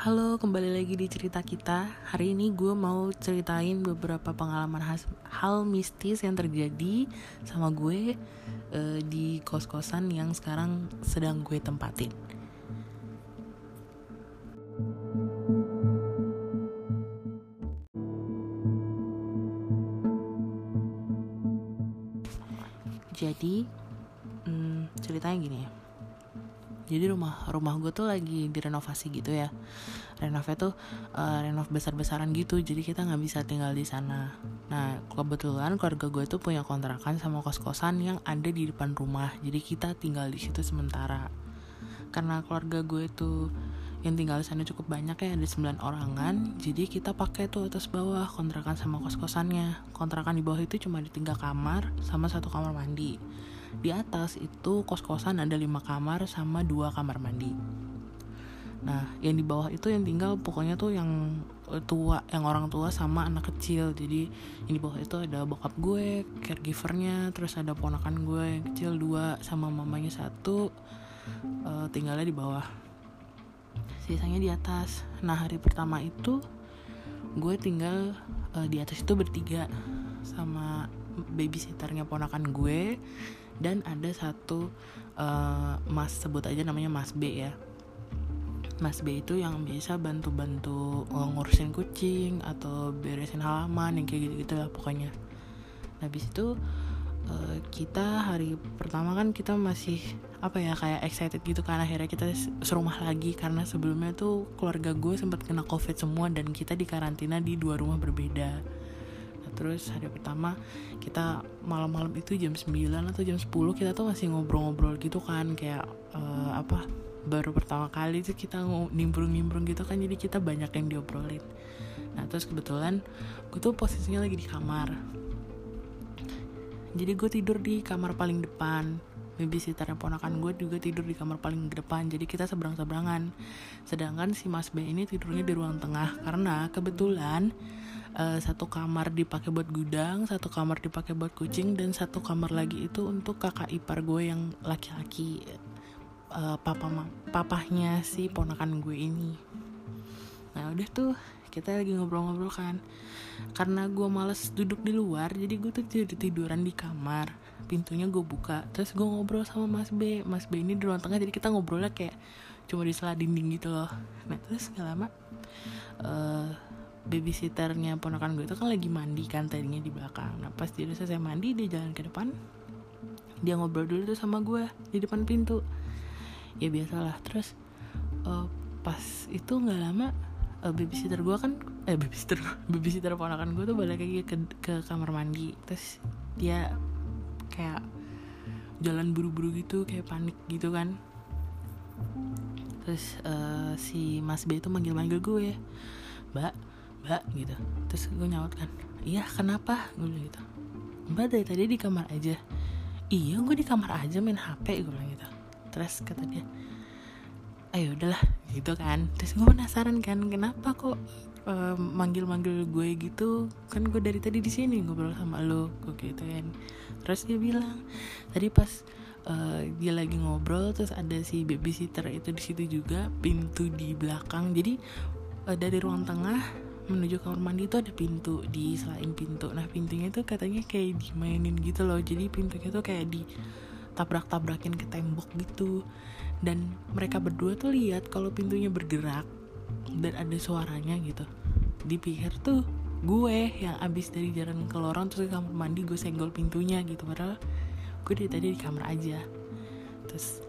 Halo, kembali lagi di cerita kita. Hari ini gue mau ceritain beberapa pengalaman has- hal mistis yang terjadi sama gue uh, di kos-kosan yang sekarang sedang gue tempatin. Jadi, hmm, ceritanya gini ya jadi rumah rumah gue tuh lagi direnovasi gitu ya. Renovnya tuh uh, renov besar besaran gitu jadi kita nggak bisa tinggal di sana. Nah kebetulan keluarga gue tuh punya kontrakan sama kos kosan yang ada di depan rumah jadi kita tinggal di situ sementara. Karena keluarga gue tuh yang tinggal di sana cukup banyak ya ada 9 orangan jadi kita pakai tuh atas bawah kontrakan sama kos kosannya kontrakan di bawah itu cuma di tiga kamar sama satu kamar mandi di atas itu kos-kosan ada lima kamar sama dua kamar mandi. Nah yang di bawah itu yang tinggal pokoknya tuh yang tua yang orang tua sama anak kecil. Jadi yang di bawah itu ada bokap gue caregivernya terus ada ponakan gue yang kecil dua sama mamanya satu uh, tinggalnya di bawah. Sisanya di atas. Nah hari pertama itu gue tinggal uh, di atas itu bertiga sama babysitternya ponakan gue dan ada satu uh, mas sebut aja namanya mas B ya. Mas B itu yang biasa bantu-bantu uh, ngurusin kucing atau beresin halaman yang kayak gitu-gitu lah pokoknya. Habis itu uh, kita hari pertama kan kita masih apa ya kayak excited gitu kan. Akhirnya kita serumah lagi karena sebelumnya tuh keluarga gue sempat kena covid semua dan kita di karantina di dua rumah berbeda terus hari pertama kita malam-malam itu jam 9 atau jam 10 kita tuh masih ngobrol-ngobrol gitu kan kayak uh, apa baru pertama kali tuh kita nimbrung-nimbrung gitu kan jadi kita banyak yang diobrolin. Nah terus kebetulan gue tuh posisinya lagi di kamar. Jadi gue tidur di kamar paling depan babysitternya ponakan gue juga tidur di kamar paling depan jadi kita seberang seberangan sedangkan si mas B ini tidurnya di ruang tengah karena kebetulan uh, satu kamar dipakai buat gudang satu kamar dipakai buat kucing dan satu kamar lagi itu untuk kakak ipar gue yang laki-laki uh, papa papahnya si ponakan gue ini. Nah udah tuh kita lagi ngobrol-ngobrol kan. Karena gue males duduk di luar jadi gue tuh tidur tiduran di kamar. Pintunya gue buka terus gue ngobrol sama mas B. Mas B ini di ruang tengah jadi kita ngobrolnya kayak cuma di sela dinding gitu loh. Nah terus gak lama uh, babysitternya ponakan gue itu kan lagi mandi kan tadinya di belakang. Nah pas dia udah selesai mandi dia jalan ke depan. Dia ngobrol dulu tuh sama gue di depan pintu. Ya biasalah. Terus uh, pas itu nggak lama uh, babysitter gue kan eh babysitter babysitter ponakan gue tuh balik lagi ke ke kamar mandi. Terus dia kayak jalan buru-buru gitu kayak panik gitu kan. Terus uh, si Mas B itu manggil-manggil gue mbak mbak gitu. Terus gue nyaut kan iya kenapa? Gue bilang gitu. Mbak dari tadi di kamar aja. Iya gue di kamar aja main hp gue bilang gitu. Terus kata dia ayo udahlah gitu kan. Terus gue penasaran kan kenapa kok uh, manggil-manggil gue gitu? Kan gue dari tadi di sini ngobrol sama lo gue gitu kan. Terus dia bilang tadi pas uh, dia lagi ngobrol terus ada si babysitter itu di situ juga pintu di belakang. Jadi uh, dari ruang tengah menuju kamar mandi itu ada pintu di selain pintu. Nah pintunya tuh katanya kayak dimainin gitu loh. Jadi pintunya tuh kayak di tabrak-tabrakin ke tembok gitu. Dan mereka berdua tuh lihat kalau pintunya bergerak dan ada suaranya gitu. Dipikir tuh gue yang abis dari jalan ke lorong terus ke kamar mandi gue senggol pintunya gitu. Padahal gue dari tadi di kamar aja. Terus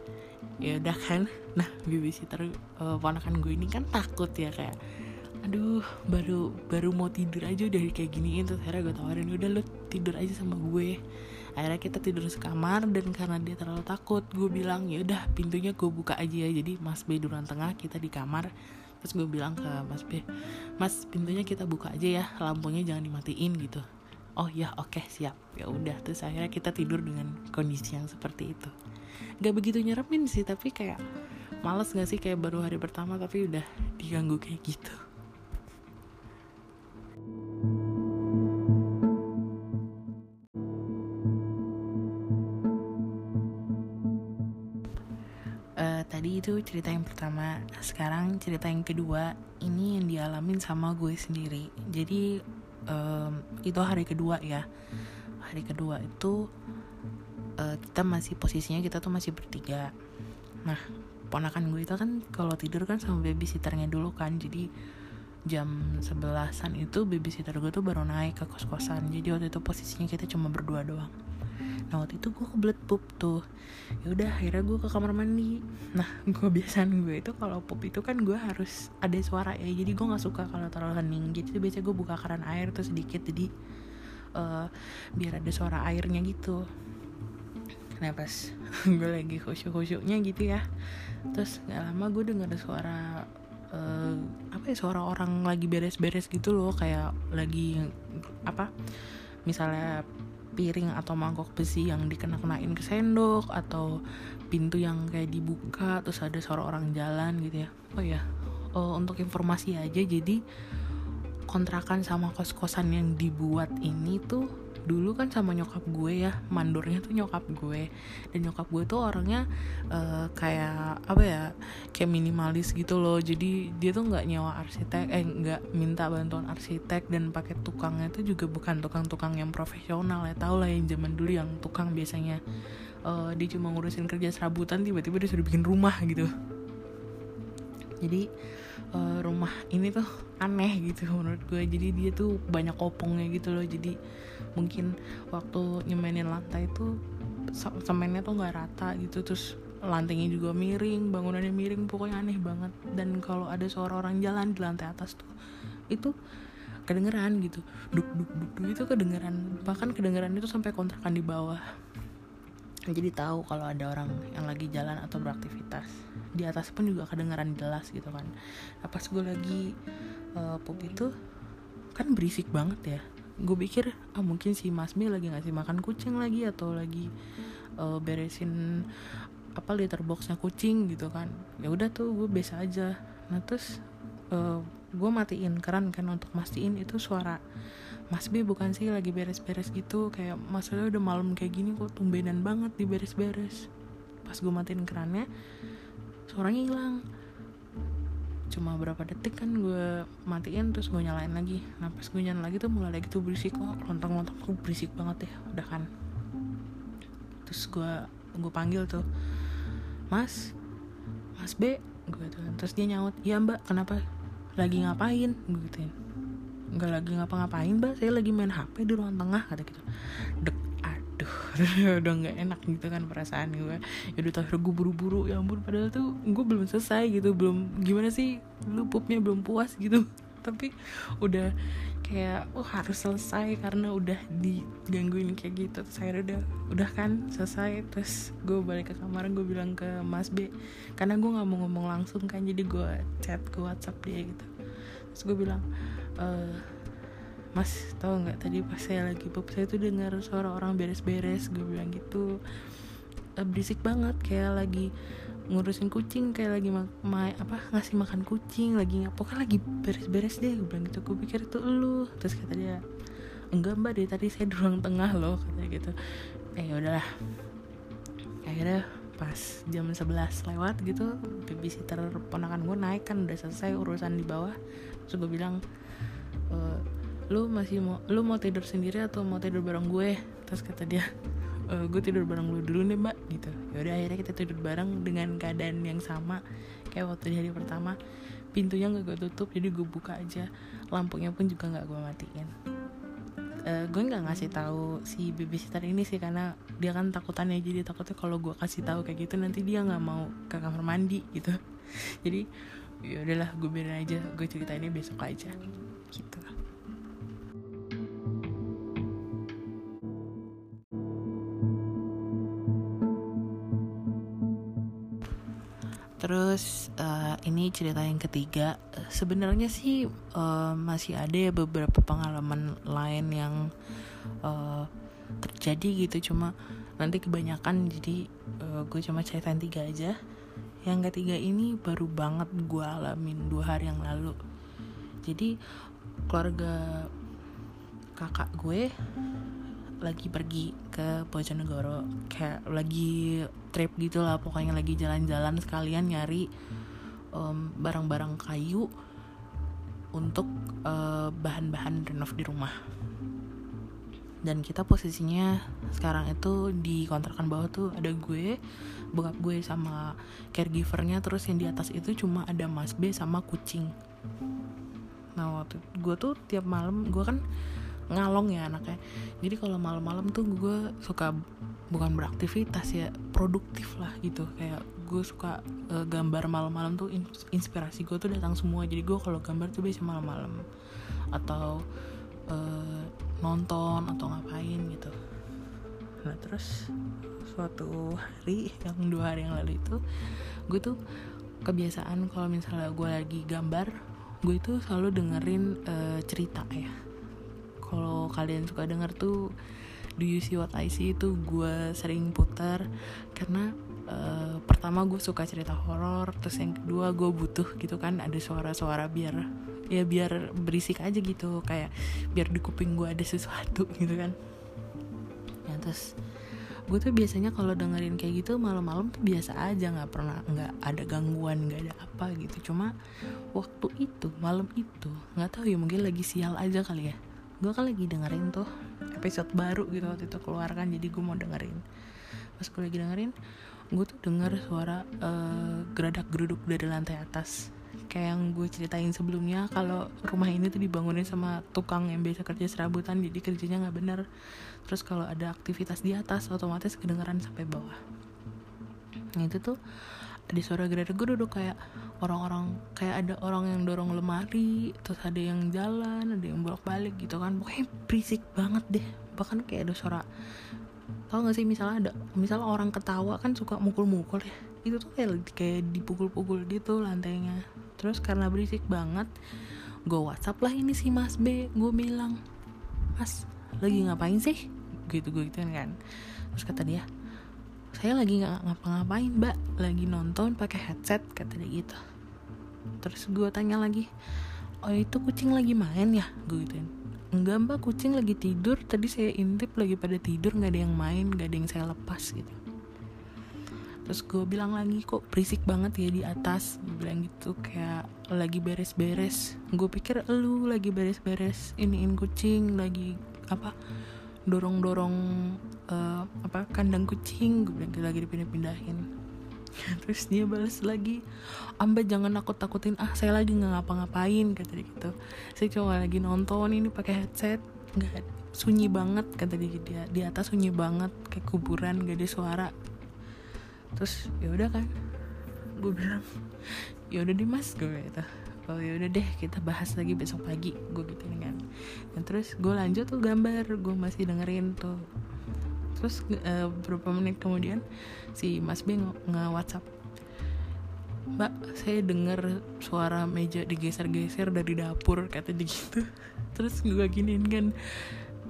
ya udah kan. Nah babysitter uh, ponakan gue ini kan takut ya kayak aduh baru baru mau tidur aja udah kayak giniin terus akhirnya gue tawarin udah lu tidur aja sama gue. Akhirnya kita tidur sekamar dan karena dia terlalu takut gue bilang ya udah pintunya gue buka aja ya. Jadi mas B duran tengah kita di kamar terus gue bilang ke mas B mas pintunya kita buka aja ya lampunya jangan dimatiin gitu. Oh ya oke okay, siap. Ya udah terus akhirnya kita tidur dengan kondisi yang seperti itu. Gak begitu nyeremin sih tapi kayak males gak sih kayak baru hari pertama tapi udah diganggu kayak gitu tadi itu cerita yang pertama. Sekarang cerita yang kedua ini yang dialamin sama gue sendiri. Jadi um, itu hari kedua ya. Hari kedua itu uh, kita masih posisinya kita tuh masih bertiga. Nah ponakan gue itu kan kalau tidur kan sama babysitternya dulu kan. Jadi jam sebelasan itu babysitter gue tuh baru naik ke kos-kosan. Jadi waktu itu posisinya kita cuma berdua doang nah waktu itu gue kebelet pup tuh. Ya udah akhirnya gue ke kamar mandi. Nah gue biasaan gue itu kalau pup itu kan gue harus ada suara ya. Jadi gue nggak suka kalau terlalu hening. Jadi biasanya gue buka keran air tuh sedikit. Jadi uh, biar ada suara airnya gitu. Nah pas gue lagi khusyuk khusyuknya gitu ya. Terus gak lama gue dengar suara uh, apa ya suara orang lagi beres-beres gitu loh. Kayak lagi apa misalnya piring atau mangkok besi yang dikena-kenain ke sendok atau pintu yang kayak dibuka terus ada suara orang jalan gitu ya. Oh ya oh, untuk informasi aja jadi kontrakan sama kos-kosan yang dibuat ini tuh dulu kan sama nyokap gue ya mandornya tuh nyokap gue. Dan nyokap gue tuh orangnya uh, kayak apa ya kayak minimalis gitu loh. Jadi dia tuh nggak nyewa arsitek eh nggak minta bantuan arsitek. Dan pakai tukangnya tuh juga bukan tukang-tukang yang profesional ya. Tau lah yang zaman dulu yang tukang biasanya uh, dia cuma ngurusin kerja serabutan tiba-tiba dia sudah bikin rumah gitu. Jadi uh, rumah ini tuh aneh gitu menurut gue. Jadi dia tuh banyak kopongnya gitu loh. Jadi mungkin waktu nyemenin lantai itu semennya tuh nggak rata gitu. Terus lantainya juga miring bangunannya miring pokoknya aneh banget. Dan kalau ada suara orang jalan di lantai atas tuh itu kedengeran gitu. Duk duk duk, duk itu kedengeran. Bahkan kedengeran itu sampai kontrakan di bawah jadi tahu kalau ada orang yang lagi jalan atau beraktivitas. Di atas pun juga kedengeran jelas gitu kan. Nah, pas gue lagi uh, pup itu kan berisik banget ya. Gue pikir ah mungkin si Mas Mi lagi ngasih makan kucing lagi atau lagi uh, beresin apa litter boxnya kucing gitu kan. Ya udah tuh gue biasa aja. Nah terus uh, gue matiin keran kan untuk mastiin itu suara. Mas B bukan sih lagi beres-beres gitu kayak maksudnya udah malam kayak gini kok tumbenan banget di beres-beres. Pas gue matiin kerannya suaranya hilang. Cuma berapa detik kan gue matiin terus gue nyalain lagi. Nah pas gue nyalain lagi tuh mulai lagi tuh berisik kok. Lontong lontong tuh berisik banget ya udah kan. Terus gue gue panggil tuh mas mas B gue tuh. Terus dia nyaut iya mbak kenapa lagi ngapain gue gituin nggak lagi ngapa-ngapain mbak. Saya lagi main hp di ruang tengah kata gitu. Dek aduh. Udah nggak enak gitu kan perasaan gue. Ya udah gue buru-buru ya ampun padahal tuh gue belum selesai gitu belum gimana sih lu pupnya belum puas gitu tapi udah kayak oh harus selesai karena udah digangguin kayak gitu. Terus akhirnya udah udah kan selesai. Terus gue balik ke kamar gue bilang ke Mas B karena gue nggak mau ngomong langsung kan jadi gue chat ke WhatsApp dia gitu. Terus gue bilang e, mas tau nggak tadi pas saya lagi pop saya tuh dengar suara orang beres-beres. Gue bilang gitu uh, berisik banget kayak lagi ngurusin kucing kayak lagi ma, ma apa ngasih makan kucing lagi pokoknya lagi beres-beres deh gue bilang gitu. Gue pikir itu lu. Terus kata dia enggak mbak dari tadi saya di ruang tengah loh katanya gitu. Eh ya udahlah. Akhirnya pas jam 11 lewat gitu babysitter ponakan gue naik kan udah selesai urusan di bawah. Terus gue bilang e, lu masih mau lu mau tidur sendiri atau mau tidur bareng gue? Terus kata dia e, gue tidur bareng lu dulu nih mbak gitu. Yaudah akhirnya kita tidur bareng dengan keadaan yang sama kayak waktu di hari pertama. Pintunya nggak gue tutup jadi gue buka aja. Lampunya pun juga nggak gue matiin. Uh, gue nggak ngasih tahu si babysitter ini sih karena dia kan takutannya jadi takutnya kalau gue kasih tahu kayak gitu nanti dia nggak mau ke kamar mandi gitu. Jadi ya udahlah gue biarin aja gue ceritainnya besok aja gitu Terus uh, ini cerita yang ketiga, sebenarnya sih uh, masih ada ya beberapa pengalaman lain yang uh, terjadi gitu, cuma nanti kebanyakan jadi uh, gue cuma ceritain tiga aja. Yang ketiga ini baru banget gue alamin dua hari yang lalu. Jadi keluarga kakak gue lagi pergi ke Bojonegoro kayak lagi trip gitu lah pokoknya lagi jalan-jalan sekalian nyari barang barang-barang kayu untuk uh, bahan-bahan renov di rumah. Dan kita posisinya sekarang itu di kontrakan bawah tuh ada gue bokap gue sama caregivernya terus yang di atas itu cuma ada mas B sama kucing. Nah waktu gue tuh tiap malam gue kan ngalong ya anaknya. Jadi kalau malam-malam tuh gue suka bukan beraktivitas ya produktif lah gitu. Kayak gue suka uh, gambar malam-malam tuh inspirasi gue tuh datang semua. Jadi gue kalau gambar tuh biasa malam-malam. Atau uh, nonton atau ngapain gitu. Nah terus suatu hari yang dua hari yang lalu itu gue tuh kebiasaan kalau misalnya gue lagi gambar gue itu selalu dengerin uh, cerita ya kalau kalian suka denger tuh Do You See What I See itu gue sering putar karena uh, pertama gue suka cerita horor terus yang kedua gue butuh gitu kan ada suara-suara biar ya biar berisik aja gitu kayak biar di kuping gue ada sesuatu gitu kan. Ya terus gue tuh biasanya kalau dengerin kayak gitu malam-malam tuh biasa aja nggak pernah nggak ada gangguan nggak ada apa gitu. Cuma waktu itu malam itu nggak tahu ya mungkin lagi sial aja kali ya gue kan lagi dengerin tuh episode baru gitu waktu itu keluar kan jadi gue mau dengerin. Pas gue lagi dengerin gue tuh denger suara uh, geradak geruduk dari lantai atas. Kayak yang gue ceritain sebelumnya kalau rumah ini tuh dibangunin sama tukang yang biasa kerja serabutan jadi kerjanya nggak bener. Terus kalau ada aktivitas di atas otomatis kedengeran sampai bawah. Nah itu tuh ada suara geradak geruduk kayak orang-orang kayak ada orang yang dorong lemari terus ada yang jalan ada yang bolak balik gitu kan. Pokoknya berisik banget deh. Bahkan kayak ada suara tau gak sih misalnya ada misalnya orang ketawa kan suka mukul-mukul ya. Itu tuh kayak kayak dipukul-pukul gitu lantainya. Terus karena berisik banget gue whatsapp lah ini si mas B. Gue bilang mas lagi ngapain sih? Gitu gue gitu kan. Terus kata dia saya lagi nggak ngapa-ngapain mbak. Lagi nonton pakai headset kata dia gitu. Terus gue tanya lagi oh itu kucing lagi main ya? Gue gituin. Enggak mbak. Kucing lagi tidur. Tadi saya intip lagi pada tidur. Nggak ada yang main nggak ada yang saya lepas gitu. Terus gue bilang lagi kok berisik banget ya di atas? Gue bilang gitu kayak lagi beres-beres. Gue pikir lu lagi beres-beres iniin kucing lagi apa dorong-dorong uh, apa kandang kucing gue bilang lagi dipindah-pindahin. Terus dia balas lagi amba jangan nakut takutin ah saya lagi nggak ngapa-ngapain kata dia gitu. Saya cuma lagi nonton ini pakai headset nggak sunyi banget kata dia dia di atas sunyi banget kayak kuburan gak ada suara. Terus ya udah kan gue bilang ya udah deh mas gue gitu oh ya udah deh kita bahas lagi besok pagi gue gitu kan dan terus gue lanjut tuh gambar gue masih dengerin tuh terus uh, menit kemudian si Mas B nge-WhatsApp Mbak, saya dengar suara meja digeser-geser dari dapur kata dia gitu. Terus gue giniin kan,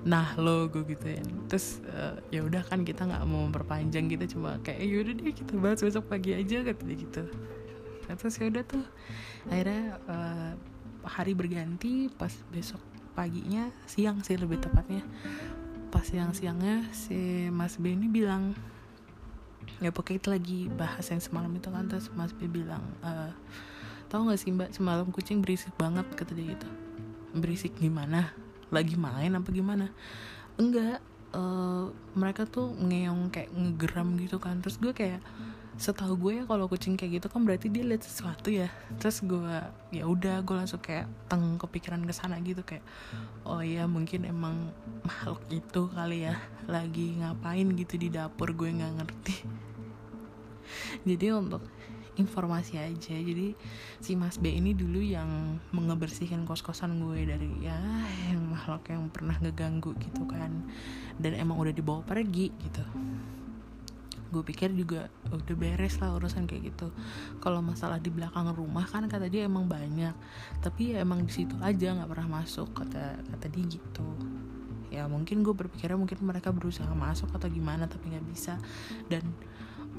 nah lo gue gituin. Terus uh, ya udah kan kita nggak mau memperpanjang gitu, cuma kayak yaudah deh kita bahas besok pagi aja kata dia gitu. Nah, terus ya udah tuh. Akhirnya uh, hari berganti pas besok paginya siang sih lebih tepatnya. Pas siang-siangnya si Mas B ini bilang ya pokoknya kita lagi bahas yang semalam itu kan terus Mas B bilang e, tau gak sih mbak semalam kucing berisik banget kata dia gitu. Berisik gimana? Lagi main apa gimana? Enggak uh, mereka tuh ngeong kayak ngegeram gitu kan. Terus gue kayak setahu gue ya kalau kucing kayak gitu kan berarti dia lihat sesuatu ya. Terus gue ya udah gue langsung kayak teng kepikiran ke sana gitu kayak oh ya mungkin emang makhluk itu kali ya lagi ngapain gitu di dapur gue nggak ngerti. Jadi untuk informasi aja. Jadi si Mas B ini dulu yang mengebersihkan kos-kosan gue dari ya yang makhluk yang pernah ngeganggu gitu kan. Dan emang udah dibawa pergi gitu. Gue pikir juga udah beres lah urusan kayak gitu. Kalau masalah di belakang rumah kan kata dia emang banyak. Tapi ya emang di situ aja nggak pernah masuk kata kata dia gitu. Ya mungkin gue berpikirnya mungkin mereka berusaha masuk atau gimana tapi nggak bisa. Dan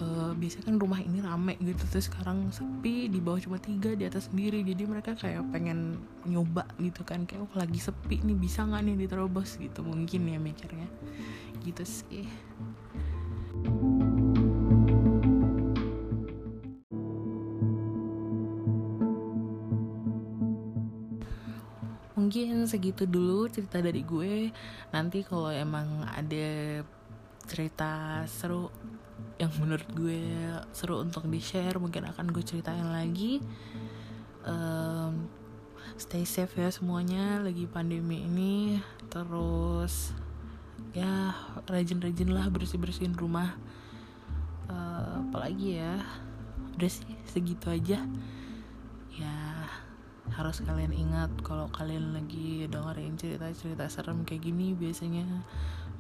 uh, biasanya kan rumah ini rame gitu terus sekarang sepi di bawah cuma tiga di atas sendiri. Jadi mereka kayak pengen nyoba gitu kan kayak oh lagi sepi nih bisa nggak nih diterobos? Gitu mungkin ya mikirnya. Gitu sih. Mungkin segitu dulu cerita dari gue. Nanti kalau emang ada cerita seru yang menurut gue seru untuk di share mungkin akan gue ceritain lagi. Um, stay safe ya semuanya lagi pandemi ini. Terus ya rajin-rajin lah bersih-bersihin rumah. Uh, apalagi ya udah sih segitu aja. Ya harus kalian ingat kalau kalian lagi dengerin cerita-cerita serem kayak gini biasanya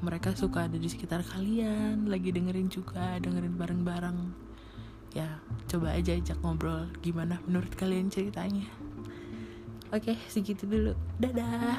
mereka suka ada di sekitar kalian lagi dengerin juga dengerin bareng-bareng. Ya coba aja ajak ngobrol gimana menurut kalian ceritanya? Oke segitu dulu. Dadah